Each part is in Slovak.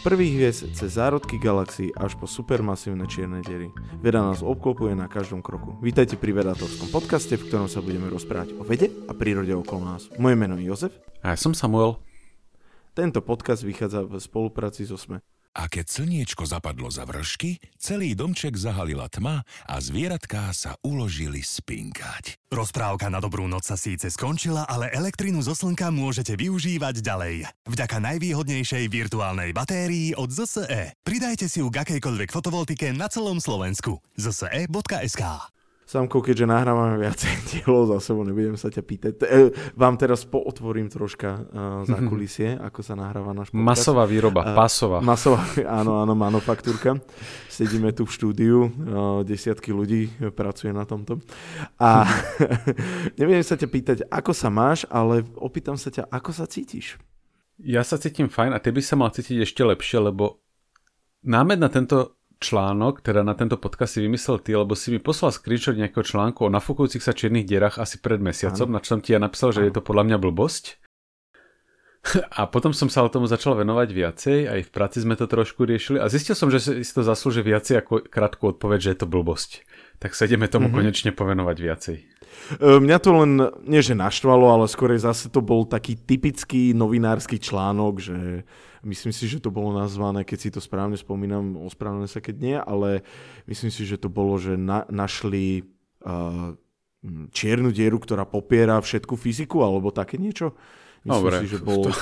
prvých hviezd cez zárodky galaxií až po supermasívne čierne diery. Veda nás obklopuje na každom kroku. Vítajte pri vedátorskom podcaste, v ktorom sa budeme rozprávať o vede a prírode okolo nás. Moje meno je Jozef. A ja som Samuel. Tento podcast vychádza v spolupráci so SME. A keď slniečko zapadlo za vršky, celý domček zahalila tma a zvieratká sa uložili spinkať. Rozprávka na dobrú noc sa síce skončila, ale elektrinu zo slnka môžete využívať ďalej. Vďaka najvýhodnejšej virtuálnej batérii od ZSE. Pridajte si ju k akejkoľvek fotovoltike na celom Slovensku. zse.sk Samko, keďže nahrávame viacej dielov za sebou, nebudem sa ťa pýtať. E, vám teraz pootvorím troška uh, za kulisie, ako sa nahráva náš podcast. Masová výroba, uh, pasová. Masová, áno, áno, manufaktúrka. Sedíme tu v štúdiu, uh, desiatky ľudí pracuje na tomto. A nebudem sa ťa pýtať, ako sa máš, ale opýtam sa ťa, ako sa cítiš? Ja sa cítim fajn a ty by sa mal cítiť ešte lepšie, lebo námed na tento článok, teda na tento podcast si vymyslel ty, lebo si mi poslal screenshot nejakého článku o nafúkujúcich sa čiernych dierach asi pred mesiacom, ano. na čo som ti ja napísal, že ano. je to podľa mňa blbosť. A potom som sa o tomu začal venovať viacej, aj v práci sme to trošku riešili a zistil som, že si to zaslúži viacej ako krátku odpoveď, že je to blbosť. Tak sa ideme tomu mm-hmm. konečne povenovať viacej. E, mňa to len, nie že naštvalo, ale skôr zase to bol taký typický novinársky článok, že Myslím si, že to bolo nazvané, keď si to správne spomínam, ospravedlňujem sa keď nie, ale myslím si, že to bolo, že na, našli uh, čiernu dieru, ktorá popiera všetku fyziku, alebo také niečo. Myslím Dobre, si, že bolo... To,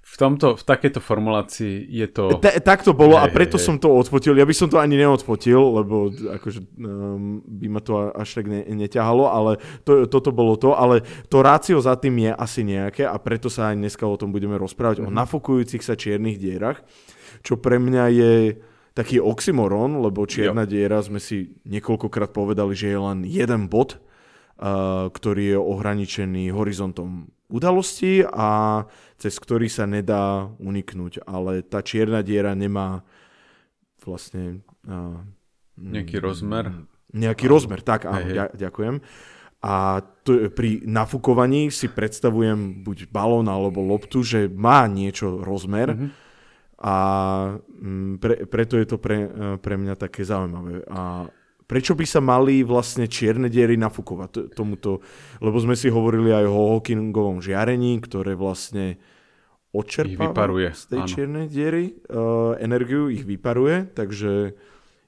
v, tomto, v takejto formulácii je to... Ta, tak to bolo a preto hej, som to odfotil. Ja by som to ani neodfotil, lebo akože, um, by ma to až tak ne, neťahalo, ale to, toto bolo to. Ale to rácio za tým je asi nejaké a preto sa aj dneska o tom budeme rozprávať, mm-hmm. o mhm. nafokujúcich sa čiernych dierach, čo pre mňa je taký oxymoron, lebo čierna jo. diera sme si niekoľkokrát povedali, že je len jeden bod, ktorý je ohraničený horizontom udalosti a cez ktorý sa nedá uniknúť. Ale tá čierna diera nemá vlastne... Uh, nejaký rozmer? Nejaký a, rozmer, tak áno, hej, hej. ďakujem. A to, pri nafúkovaní si predstavujem buď balón alebo loptu, že má niečo rozmer mm-hmm. a pre, preto je to pre, pre mňa také zaujímavé. A prečo by sa mali vlastne čierne diery nafúkovať tomuto, lebo sme si hovorili aj o Hawkingovom žiarení, ktoré vlastne odčerpáva z tej áno. čiernej diery uh, energiu, ich vyparuje, takže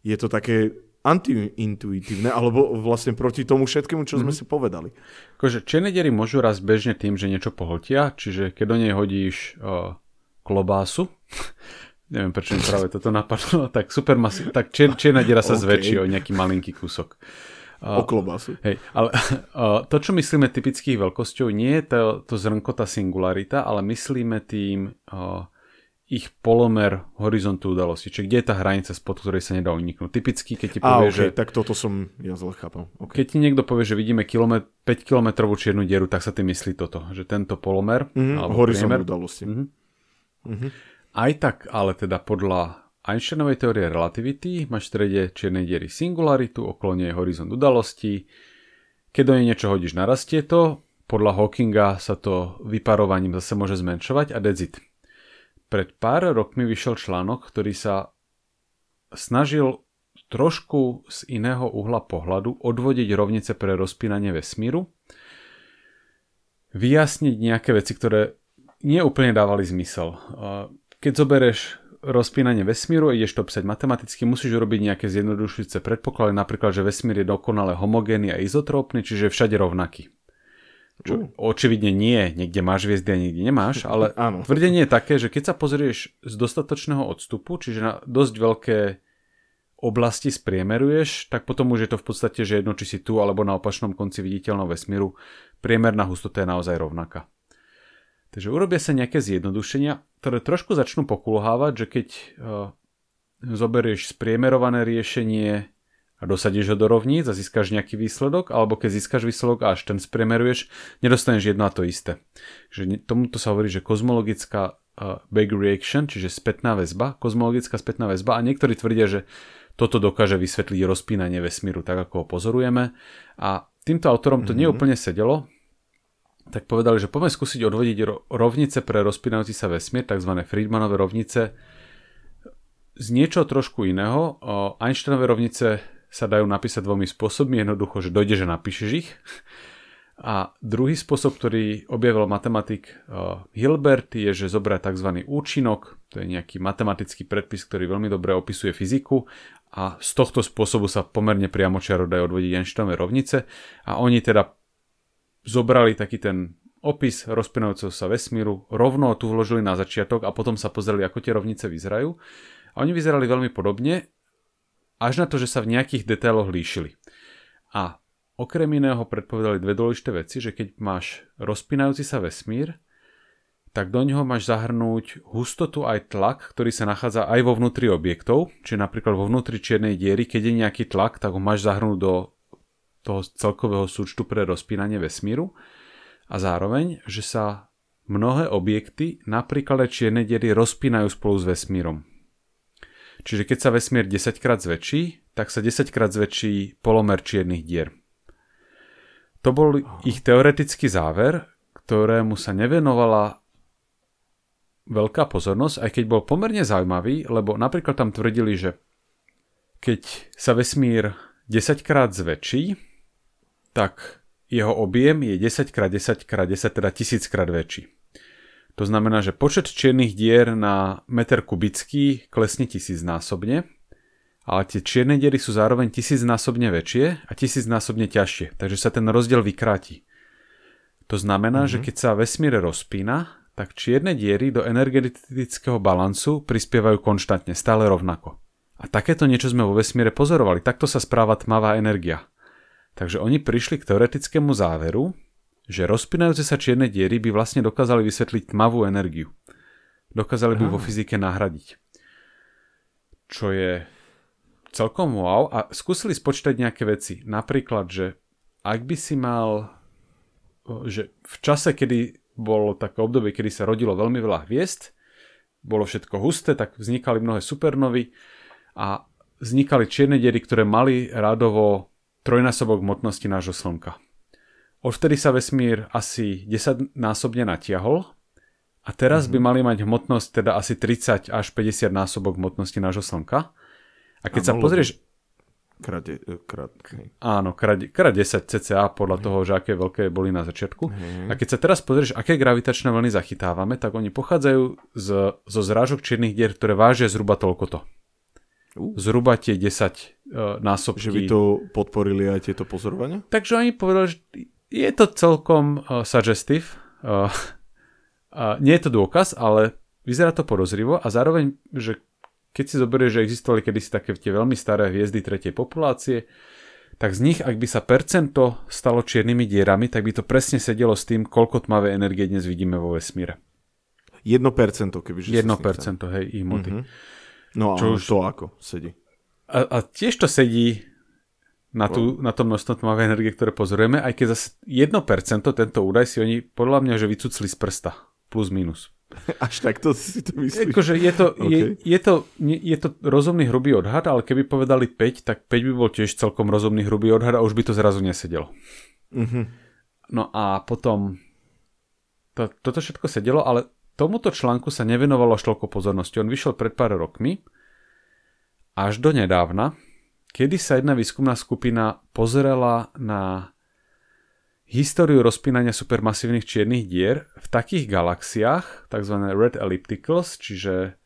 je to také antiintuitívne, alebo vlastne proti tomu všetkému, čo mm-hmm. sme mhm. si povedali. Akože čierne diery môžu raz bežne tým, že niečo pohltia, čiže keď do nej hodíš uh, klobásu, neviem prečo mi práve toto napadlo, tak super masi- tak čier, čierna diera sa okay. zväčší o nejaký malinký kúsok. O klobasu. Hej, ale to, čo myslíme typických veľkosťou, nie je to, to zrnko, tá singularita, ale myslíme tým uh, ich polomer horizontu udalosti. Čiže kde je tá hranica, spod ktorej sa nedá uniknúť. Typicky, keď ti povie, okay, že... tak toto som ja zle chápal. Okay. Keď ti niekto povie, že vidíme kilomet- 5 kilometrovú čiernu dieru, tak sa ty myslí toto, že tento polomer... Mm-hmm, horizont priemer, udalosti. Mm-hmm. Mm-hmm aj tak, ale teda podľa Einsteinovej teórie relativity máš v strede čiernej diery singularitu, okolo nej horizont udalostí. Keď do nej niečo hodíš, narastie to. Podľa Hawkinga sa to vyparovaním zase môže zmenšovať a dezit. Pred pár rokmi vyšiel článok, ktorý sa snažil trošku z iného uhla pohľadu odvodiť rovnice pre rozpínanie vesmíru, vyjasniť nejaké veci, ktoré neúplne dávali zmysel. Keď zobereš rozpínanie vesmíru a ideš to písať matematicky, musíš urobiť nejaké zjednodušujúce predpoklady, napríklad, že vesmír je dokonale homogénny a izotrópny, čiže všade rovnaký. Čo uh. očividne nie, niekde máš hviezdy a niekde nemáš, ale Áno. tvrdenie je také, že keď sa pozrieš z dostatočného odstupu, čiže na dosť veľké oblasti spriemeruješ, tak potom už je to v podstate, že jedno či si tu alebo na opačnom konci viditeľného vesmíru, priemerná hustota je naozaj rovnaká. Takže urobia sa nejaké zjednodušenia, ktoré trošku začnú pokulhávať, že keď uh, zoberieš spriemerované riešenie a dosadíš ho do rovníc a získaš nejaký výsledok, alebo keď získaš výsledok a až ten spriemeruješ, nedostaneš jedno a to isté. Že tomuto sa hovorí, že kozmologická uh, back reaction, čiže spätná väzba, kozmologická spätná väzba a niektorí tvrdia, že toto dokáže vysvetliť rozpínanie vesmíru tak, ako ho pozorujeme. A týmto autorom to mm-hmm. neúplne sedelo, tak povedali, že poďme skúsiť odvodiť rovnice pre rozpínajúci sa vesmír, tzv. Friedmanové rovnice, z niečo trošku iného. Einsteinové rovnice sa dajú napísať dvomi spôsobmi. Jednoducho, že dojde, že napíšeš ich. A druhý spôsob, ktorý objavil matematik Hilbert, je, že zobrať tzv. účinok, to je nejaký matematický predpis, ktorý veľmi dobre opisuje fyziku a z tohto spôsobu sa pomerne priamočiaro dajú odvodiť Einsteinové rovnice a oni teda zobrali taký ten opis rozpínajúceho sa vesmíru, rovno tu vložili na začiatok a potom sa pozreli, ako tie rovnice vyzerajú. A oni vyzerali veľmi podobne, až na to, že sa v nejakých detailoch líšili. A okrem iného predpovedali dve dôležité veci, že keď máš rozpínajúci sa vesmír, tak do neho máš zahrnúť hustotu aj tlak, ktorý sa nachádza aj vo vnútri objektov, čiže napríklad vo vnútri čiernej diery, keď je nejaký tlak, tak ho máš zahrnúť do toho celkového súčtu pre rozpínanie vesmíru a zároveň, že sa mnohé objekty, napríklad aj čierne diery, rozpínajú spolu s vesmírom. Čiže keď sa vesmír 10 krát zväčší, tak sa 10 krát zväčší polomer čiernych dier. To bol ich teoretický záver, ktorému sa nevenovala veľká pozornosť, aj keď bol pomerne zaujímavý, lebo napríklad tam tvrdili, že keď sa vesmír 10 krát zväčší, tak jeho objem je 10 krát 10 krát 10, teda 1000 krát väčší. To znamená, že počet čiernych dier na meter kubický klesne tisícnásobne, ale tie čierne diery sú zároveň tisícnásobne väčšie a tisícnásobne ťažšie, takže sa ten rozdiel vykráti. To znamená, mm-hmm. že keď sa vesmír rozpína, tak čierne diery do energetického balancu prispievajú konštantne, stále rovnako. A takéto niečo sme vo vesmíre pozorovali, takto sa správa tmavá energia. Takže oni prišli k teoretickému záveru, že rozpínajúce sa čierne diery by vlastne dokázali vysvetliť tmavú energiu. Dokázali by vo fyzike nahradiť. Čo je celkom wow a skúsili spočítať nejaké veci. Napríklad, že ak by si mal že v čase, kedy bolo také obdobie, kedy sa rodilo veľmi veľa hviezd, bolo všetko husté, tak vznikali mnohé supernovy a vznikali čierne diery, ktoré mali rádovo trojnásobok hmotnosti nášho Slnka. Odvtedy sa vesmír asi 10 násobne natiahol a teraz mm-hmm. by mali mať hmotnosť teda asi 30 až 50 násobok hmotnosti nášho Slnka. A keď a sa pozrieš... Krát, krát, Áno, krát, krát 10 cca podľa toho, že aké veľké boli na začiatku. Hmm. A keď sa teraz pozrieš, aké gravitačné vlny zachytávame, tak oni pochádzajú z, zo zrážok čiernych dier, ktoré vážia zhruba toľkoto. Uh. Zhruba tie 10 uh, e, násobky. Že by to podporili aj tieto pozorovania? Takže oni povedali, že je to celkom uh, suggestive. Uh, uh, nie je to dôkaz, ale vyzerá to podozrivo a zároveň, že keď si zoberieš, že existovali kedysi také tie veľmi staré hviezdy tretej populácie, tak z nich, ak by sa percento stalo čiernymi dierami, tak by to presne sedelo s tým, koľko tmavé energie dnes vidíme vo vesmíre. 1%, kebyže 1%, hej, ich moty. Mm-hmm. No a Čo už... to ako sedí? A, a tiež to sedí na, tú, na to množstvo tmavej energie, ktoré pozorujeme, aj keď zase 1% tento údaj si oni podľa mňa, že vycucli z prsta. Plus minus. Až takto si to myslíš? Akože je to, okay. je, je, to, je to rozumný hrubý odhad, ale keby povedali 5, tak 5 by bol tiež celkom rozumný hrubý odhad a už by to zrazu nesedelo. Mm-hmm. No a potom to, toto všetko sedelo, ale tomuto článku sa nevenovalo až toľko pozornosti. On vyšiel pred pár rokmi, až do nedávna, kedy sa jedna výskumná skupina pozerala na históriu rozpínania supermasívnych čiernych dier v takých galaxiách, tzv. red ellipticals, čiže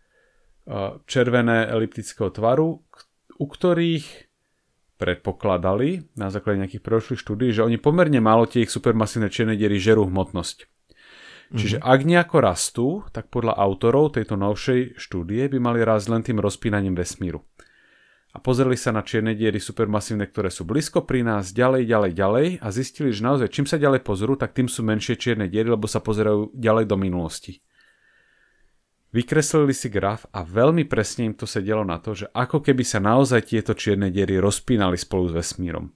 červené eliptického tvaru, u ktorých predpokladali na základe nejakých predošlých štúdí, že oni pomerne málo tie ich supermasívne čierne diery žerú hmotnosť. Mm-hmm. Čiže ak nejako rastú, tak podľa autorov tejto novšej štúdie by mali rásť len tým rozpínaním vesmíru a pozreli sa na čierne diery supermasívne, ktoré sú blízko pri nás, ďalej, ďalej, ďalej a zistili, že naozaj čím sa ďalej pozrú, tak tým sú menšie čierne diery, lebo sa pozerajú ďalej do minulosti. Vykreslili si graf a veľmi presne im to sedelo na to, že ako keby sa naozaj tieto čierne diery rozpínali spolu s vesmírom.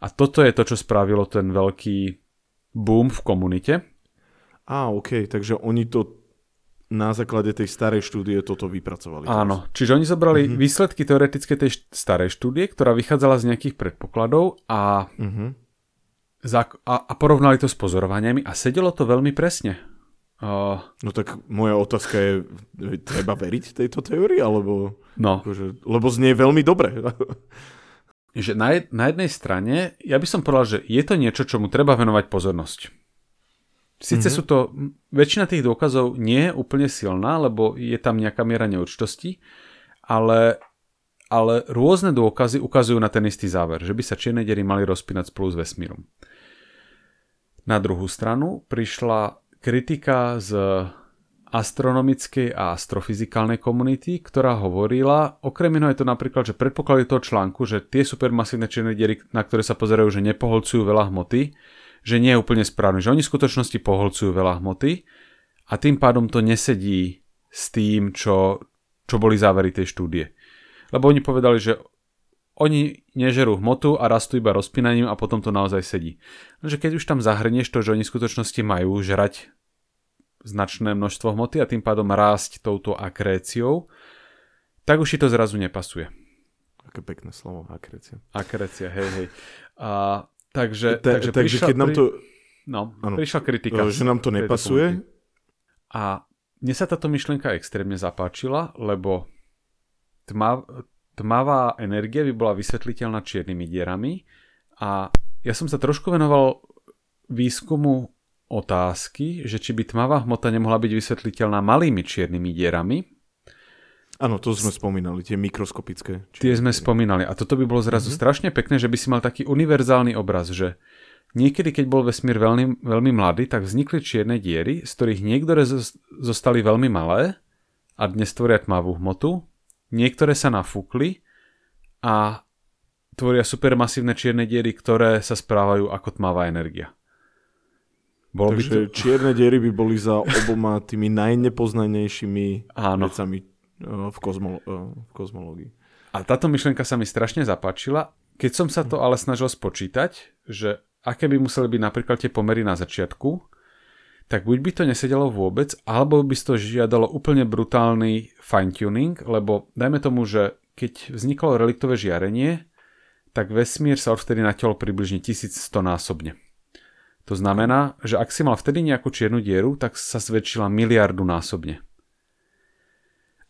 A toto je to, čo spravilo ten veľký boom v komunite. Á, ok, takže oni to na základe tej starej štúdie toto vypracovali. Áno, čiže oni zobrali mm-hmm. výsledky teoretické tej starej štúdie, ktorá vychádzala z nejakých predpokladov a, mm-hmm. za, a, a porovnali to s pozorovaniami a sedelo to veľmi presne. Uh, no tak moja otázka je, treba veriť tejto teórii, alebo... No. Akože, lebo znie veľmi dobre. že na, jed, na jednej strane, ja by som povedal, že je to niečo, čomu treba venovať pozornosť. Sice mm-hmm. sú to, väčšina tých dôkazov nie je úplne silná, lebo je tam nejaká miera neurčitosti, ale ale rôzne dôkazy ukazujú na ten istý záver, že by sa čierne diery mali rozpínať spolu s vesmírom. Na druhú stranu prišla kritika z astronomickej a astrofyzikálnej komunity, ktorá hovorila, okrem iného je to napríklad, že predpoklady toho článku, že tie supermasívne čierne diery, na ktoré sa pozerajú, že nepoholcujú veľa hmoty, že nie je úplne správne, že oni v skutočnosti poholcujú veľa hmoty a tým pádom to nesedí s tým, čo, čo boli závery tej štúdie. Lebo oni povedali, že oni nežerú hmotu a rastú iba rozpínaním a potom to naozaj sedí. Lenže keď už tam zahrnieš to, že oni v skutočnosti majú žrať značné množstvo hmoty a tým pádom rásť touto akréciou, tak už si to zrazu nepasuje. Aké pekné slovo, akrécia. Akrécia, hej, hej. A, takže, Te, takže, takže keď nám to... No, ano, prišla kritika. Že nám to nepasuje. A mne sa táto myšlienka extrémne zapáčila, lebo tmav, tmavá energia by bola vysvetliteľná čiernymi dierami a ja som sa trošku venoval výskumu otázky, že či by tmavá hmota nemohla byť vysvetliteľná malými čiernymi dierami. Áno, to sme spomínali, tie mikroskopické. Tie sme spomínali a toto by bolo zrazu mm-hmm. strašne pekné, že by si mal taký univerzálny obraz, že niekedy, keď bol vesmír veľmi, veľmi mladý, tak vznikli čierne diery, z ktorých niektoré zostali veľmi malé a dnes tvoria tmavú hmotu Niektoré sa nafúkli a tvoria supermasívne čierne diery, ktoré sa správajú ako tmavá energia. Bolo Takže by to... čierne diery by boli za oboma tými najnepoznanejšími Áno. vecami v, kozmo, eh, v kozmológii. A táto myšlienka sa mi strašne zapáčila. Keď som sa to ale snažil spočítať, že aké by museli byť napríklad tie pomery na začiatku, tak buď by to nesedelo vôbec, alebo by to žiadalo úplne brutálny fine-tuning, lebo dajme tomu, že keď vzniklo reliktové žiarenie, tak vesmír sa odvtedy natiahol približne 1100 násobne. To znamená, že ak si mal vtedy nejakú čiernu dieru, tak sa zväčšila miliardu násobne.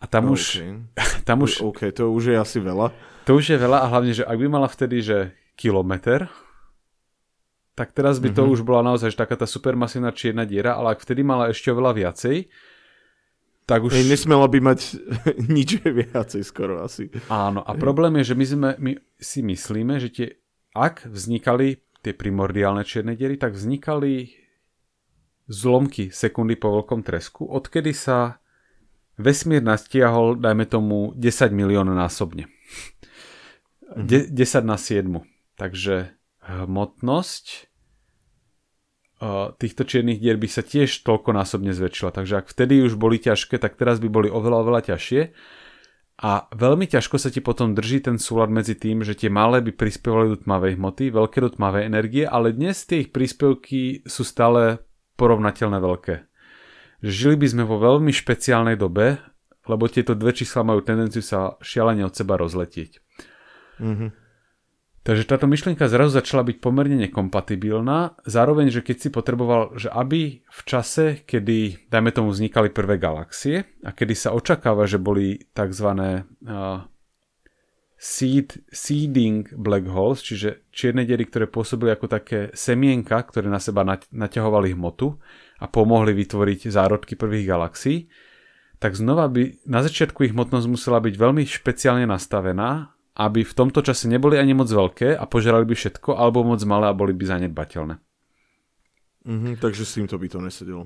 A tam okay. už... Tam už OK, to už je asi veľa. To už je veľa a hlavne, že ak by mala vtedy, že kilometr, tak teraz by to mm-hmm. už bola naozaj taká tá supermasívna čierna diera, ale ak vtedy mala ešte oveľa viacej, tak už... Ej, nesmela by mať nič viacej skoro asi. Áno, a problém je, že my, sme, my si myslíme, že tie, ak vznikali tie primordiálne čierne diery, tak vznikali zlomky sekundy po veľkom tresku, odkedy sa vesmír nastiahol, dajme tomu, 10 milión násobne. Mm-hmm. De- 10 na 7. Takže hmotnosť týchto čiernych dier by sa tiež toľkonásobne zväčšila. Takže ak vtedy už boli ťažké, tak teraz by boli oveľa, oveľa ťažšie. A veľmi ťažko sa ti potom drží ten súlad medzi tým, že tie malé by prispievali do tmavej hmoty, veľké do tmavej energie, ale dnes tie ich príspevky sú stále porovnateľné veľké. Žili by sme vo veľmi špeciálnej dobe, lebo tieto dve čísla majú tendenciu sa šialene od seba rozletieť. Mm-hmm. Takže táto myšlienka zrazu začala byť pomerne nekompatibilná. Zároveň, že keď si potreboval, že aby v čase, kedy, dajme tomu, vznikali prvé galaxie a kedy sa očakáva, že boli tzv. Uh, seed, seeding black holes, čiže čierne diery, ktoré pôsobili ako také semienka, ktoré na seba naťahovali hmotu a pomohli vytvoriť zárodky prvých galaxií, tak znova by na začiatku ich hmotnosť musela byť veľmi špeciálne nastavená aby v tomto čase neboli ani moc veľké a požerali by všetko, alebo moc malé a boli by zanedbateľné. Mm-hmm, takže s týmto by to nesedelo.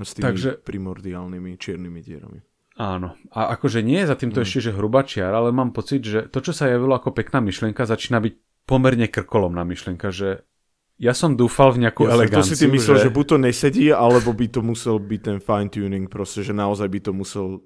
S tými takže, primordiálnymi čiernymi dierami. Áno. A akože nie je za týmto mm. ešte, že hrubá čiar, ale mám pocit, že to, čo sa javilo ako pekná myšlienka, začína byť pomerne krkolomná myšlienka, že ja som dúfal v nejakú ja eleganciu. To si ty myslel, že... že buď to nesedí, alebo by to musel byť ten fine tuning, proste, že naozaj by to musel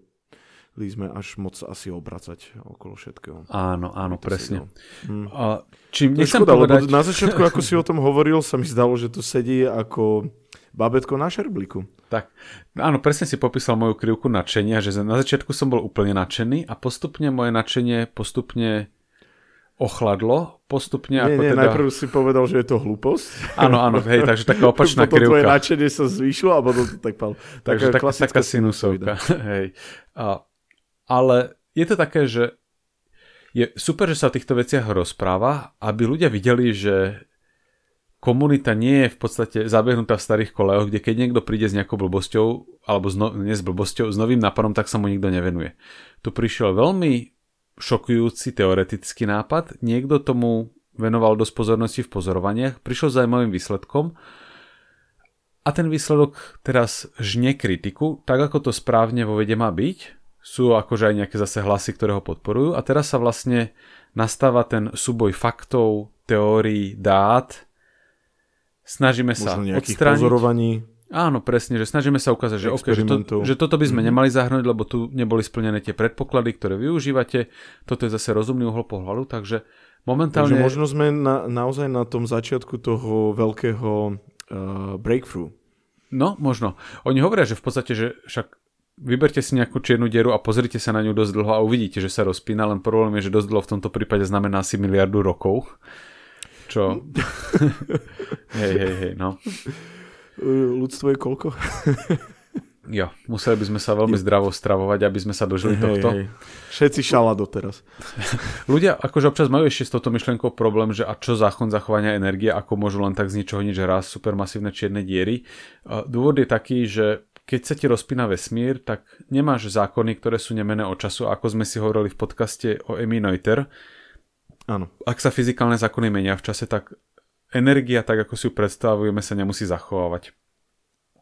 sme až moc asi obracať okolo všetkého. Áno, áno, presne. Hm. A, čím nechcem škoda, povedať... na začiatku, ako si o tom hovoril, sa mi zdalo, že to sedí ako babetko na šerbliku. Tak, áno, presne si popísal moju krivku nadšenia, že na začiatku som bol úplne nadšený a postupne moje nadšenie postupne ochladlo postupne. Nie, ako nie, teda... najprv si povedal, že je to hlúposť. Áno, áno, hej, takže taká opačná potom krivka. tvoje nadšenie sa zvýšilo a potom to tak pal. Takže tak, taká sinusovka. hej. A, ale je to také, že je super, že sa o týchto veciach rozpráva, aby ľudia videli, že komunita nie je v podstate zabehnutá v starých kolejoch, kde keď niekto príde s nejakou blbosťou, alebo s no, nie s blbosťou, s novým nápadom, tak sa mu nikto nevenuje. Tu prišiel veľmi šokujúci teoretický nápad, niekto tomu venoval dosť pozornosti v pozorovaniach, prišiel s zaujímavým výsledkom. A ten výsledok teraz žne kritiku, tak ako to správne vo vede má byť, sú akože aj nejaké zase hlasy, ktoré ho podporujú. A teraz sa vlastne nastáva ten súboj faktov, teórií, dát, snažíme sa Možno odstrániť. pozorovaní. Áno, presne, že snažíme sa ukázať, že, okay, že, to, že toto by sme mm. nemali zahrnúť, lebo tu neboli splnené tie predpoklady, ktoré využívate. Toto je zase rozumný uhol pohľadu, takže momentálne... Takže možno sme na, naozaj na tom začiatku toho veľkého uh, breakthrough. No, možno. Oni hovoria, že v podstate, že však vyberte si nejakú čiernu dieru a pozrite sa na ňu dosť dlho a uvidíte, že sa rozpína, len problém je, že dosť dlho v tomto prípade znamená asi miliardu rokov. Čo? hej, hej, hej, no. Ľudstvo je koľko? jo, museli by sme sa veľmi zdravo stravovať, aby sme sa dožili hej, tohto. Hej. Všetci šala doteraz. Ľudia akože občas majú ešte s touto myšlienkou problém, že a čo zákon zachovania energie, ako môžu len tak z ničoho nič raz supermasívne čierne diery. Dôvod je taký, že keď sa ti rozpína vesmír, tak nemáš zákony, ktoré sú nemené od času, ako sme si hovorili v podcaste o Emi Noiter, Áno. Ak sa fyzikálne zákony menia v čase, tak energia, tak ako si ju predstavujeme, sa nemusí zachovávať.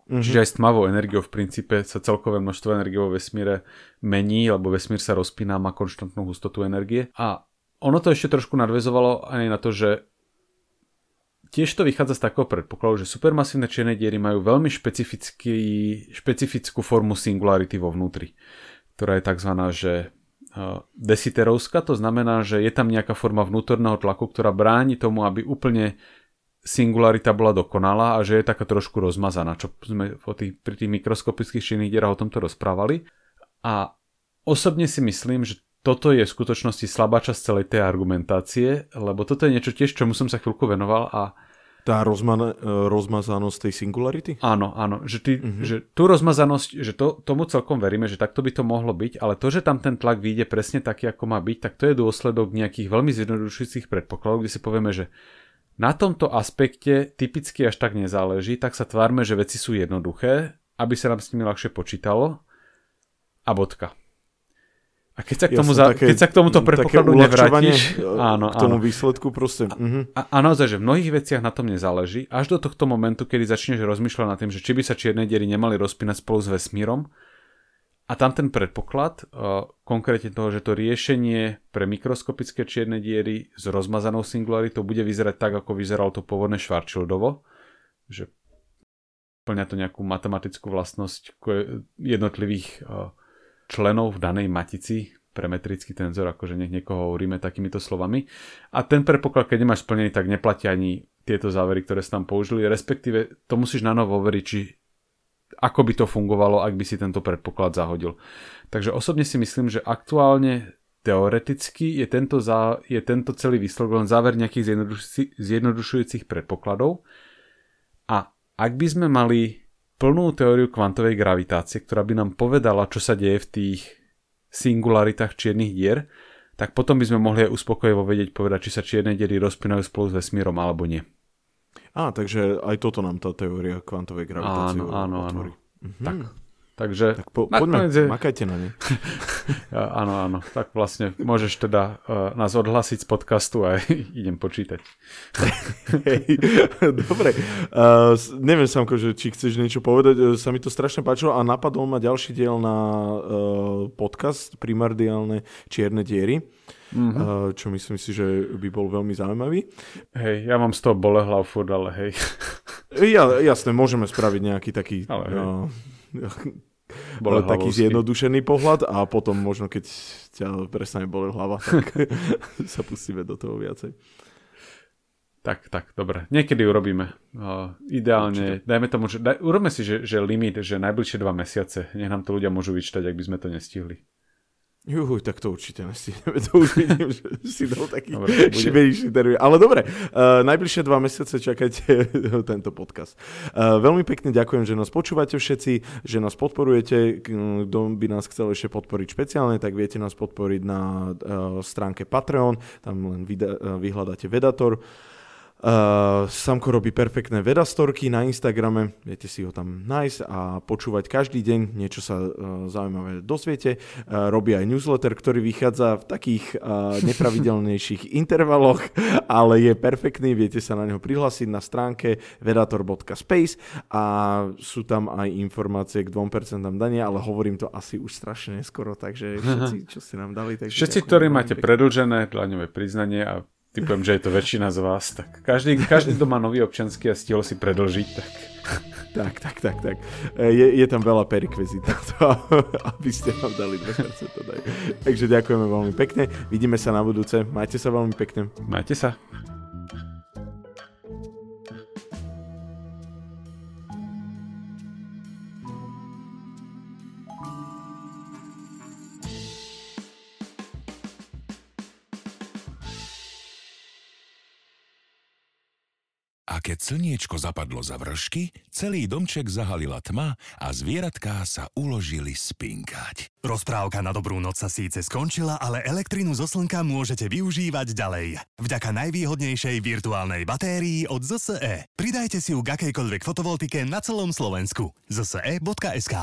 Mm-hmm. Čiže aj s tmavou energiou v princípe sa celkové množstvo energie vo vesmíre mení, lebo vesmír sa rozpína, má konštantnú hustotu energie. A ono to ešte trošku nadvezovalo aj na to, že tiež to vychádza z takého predpokladu, že supermasívne čierne diery majú veľmi špecifickú formu singularity vo vnútri, ktorá je tzv. že desiterovská, to znamená, že je tam nejaká forma vnútorného tlaku, ktorá bráni tomu, aby úplne singularita bola dokonalá a že je taká trošku rozmazaná, čo sme tých, pri tých mikroskopických činných dierách o tomto rozprávali. A osobne si myslím, že toto je v skutočnosti slabá časť celej tej argumentácie, lebo toto je niečo tiež, čomu som sa chvíľku venoval a tá rozma- e, rozmazanosť tej singularity? Áno, áno. Že, ty, uh-huh. že tú rozmazanosť, že to, tomu celkom veríme, že takto by to mohlo byť, ale to, že tam ten tlak vyjde presne taký, ako má byť, tak to je dôsledok nejakých veľmi zjednodušujúcich predpokladov, kde si povieme, že na tomto aspekte typicky až tak nezáleží, tak sa tvárme, že veci sú jednoduché, aby sa nám s nimi ľahšie počítalo a bodka. A keď sa k, tomu za, také, keď sa k tomuto predpokladu nevrátiš... Áno, k tomu áno. výsledku proste... Uh-huh. a, a naozaj, že v mnohých veciach na tom nezáleží, až do tohto momentu, kedy začneš rozmýšľať nad tým, že či by sa čierne diery nemali rozpínať spolu s vesmírom, a tam ten predpoklad, uh, konkrétne toho, že to riešenie pre mikroskopické čierne diery s rozmazanou singularitou bude vyzerať tak, ako vyzeralo to pôvodné Schwarzschildovo, že plňa to nejakú matematickú vlastnosť jednotlivých uh, členov v danej matici pre metrický tenzor, akože nech niekoho hovoríme takýmito slovami. A ten predpoklad, keď nemáš splnený, tak neplatia ani tieto závery, ktoré sa tam použili, respektíve to musíš na novo overiť, či ako by to fungovalo, ak by si tento predpoklad zahodil. Takže osobne si myslím, že aktuálne teoreticky je tento, za, je tento celý výsledok len záver nejakých zjednodušujúcich predpokladov a ak by sme mali plnú teóriu kvantovej gravitácie, ktorá by nám povedala, čo sa deje v tých singularitách čiernych dier, tak potom by sme mohli aj uspokojivo vedieť povedať, či sa čierne diery rozpínajú spolu s vesmírom alebo nie. Á, takže aj toto nám tá teória kvantovej gravitácie Áno, áno, áno. Mhm. Tak, Takže... Tak po, poďme, je... makajte na ne. áno, áno. Tak vlastne môžeš teda uh, nás odhlasiť z podcastu a idem počítať. Hej, dobre. Uh, neviem, Samko, že či chceš niečo povedať. Uh, sa mi to strašne páčilo a napadol ma ďalší diel na uh, podcast Primardiálne čierne diery. Mm-hmm. Uh, čo myslím si, že by bol veľmi zaujímavý. Hej, ja mám z toho bolehlav furt, ale hej. ja, jasné, môžeme spraviť nejaký taký... Ale uh, bol taký zjednodušený pohľad a potom možno keď ťa prestane boleť hlava, tak sa pustíme do toho viacej. Tak, tak, dobre. Niekedy urobíme. Uh, ideálne, Určite. dajme tomu, že daj, urobme si, že, že limit, že najbližšie dva mesiace. Nech nám to ľudia môžu vyčítať, ak by sme to nestihli. Juhu, tak to určite nestihneme. To už vidím, že si dal taký šibejší termín. Ale dobre, uh, najbližšie dva mesiace čakajte tento podcast. Uh, veľmi pekne ďakujem, že nás počúvate všetci, že nás podporujete. Kto by nás chcel ešte podporiť špeciálne, tak viete nás podporiť na uh, stránke Patreon. Tam len vyda- uh, vyhľadáte Vedator. Uh, Samko robí perfektné vedastorky na Instagrame, viete si ho tam nájsť a počúvať každý deň, niečo sa uh, zaujímavé dozviete. Uh, robí aj newsletter, ktorý vychádza v takých uh, nepravidelnejších intervaloch, ale je perfektný, viete sa na neho prihlásiť na stránke vedator.space a sú tam aj informácie k 2% dania, ale hovorím to asi už strašne neskoro, takže všetci, čo ste nám dali. Takže všetci, ktorí máte predlžené daňové priznanie a typujem, že je to väčšina z vás, tak každý, každý, kto má nový občanský a stihol si predlžiť, tak... Tak, tak, tak, tak. Je, je tam veľa perikvezí takto, aby ste nám dali 2%. Takže ďakujeme veľmi pekne. Vidíme sa na budúce. Majte sa veľmi pekne. Majte sa. Slniečko zapadlo za vršky, celý domček zahalila tma a zvieratká sa uložili spinkať. Rozprávka na dobrú noc sa síce skončila, ale elektrinu zo slnka môžete využívať ďalej. Vďaka najvýhodnejšej virtuálnej batérii od ZSE. Pridajte si ju k akejkoľvek fotovoltike na celom Slovensku. zse.sk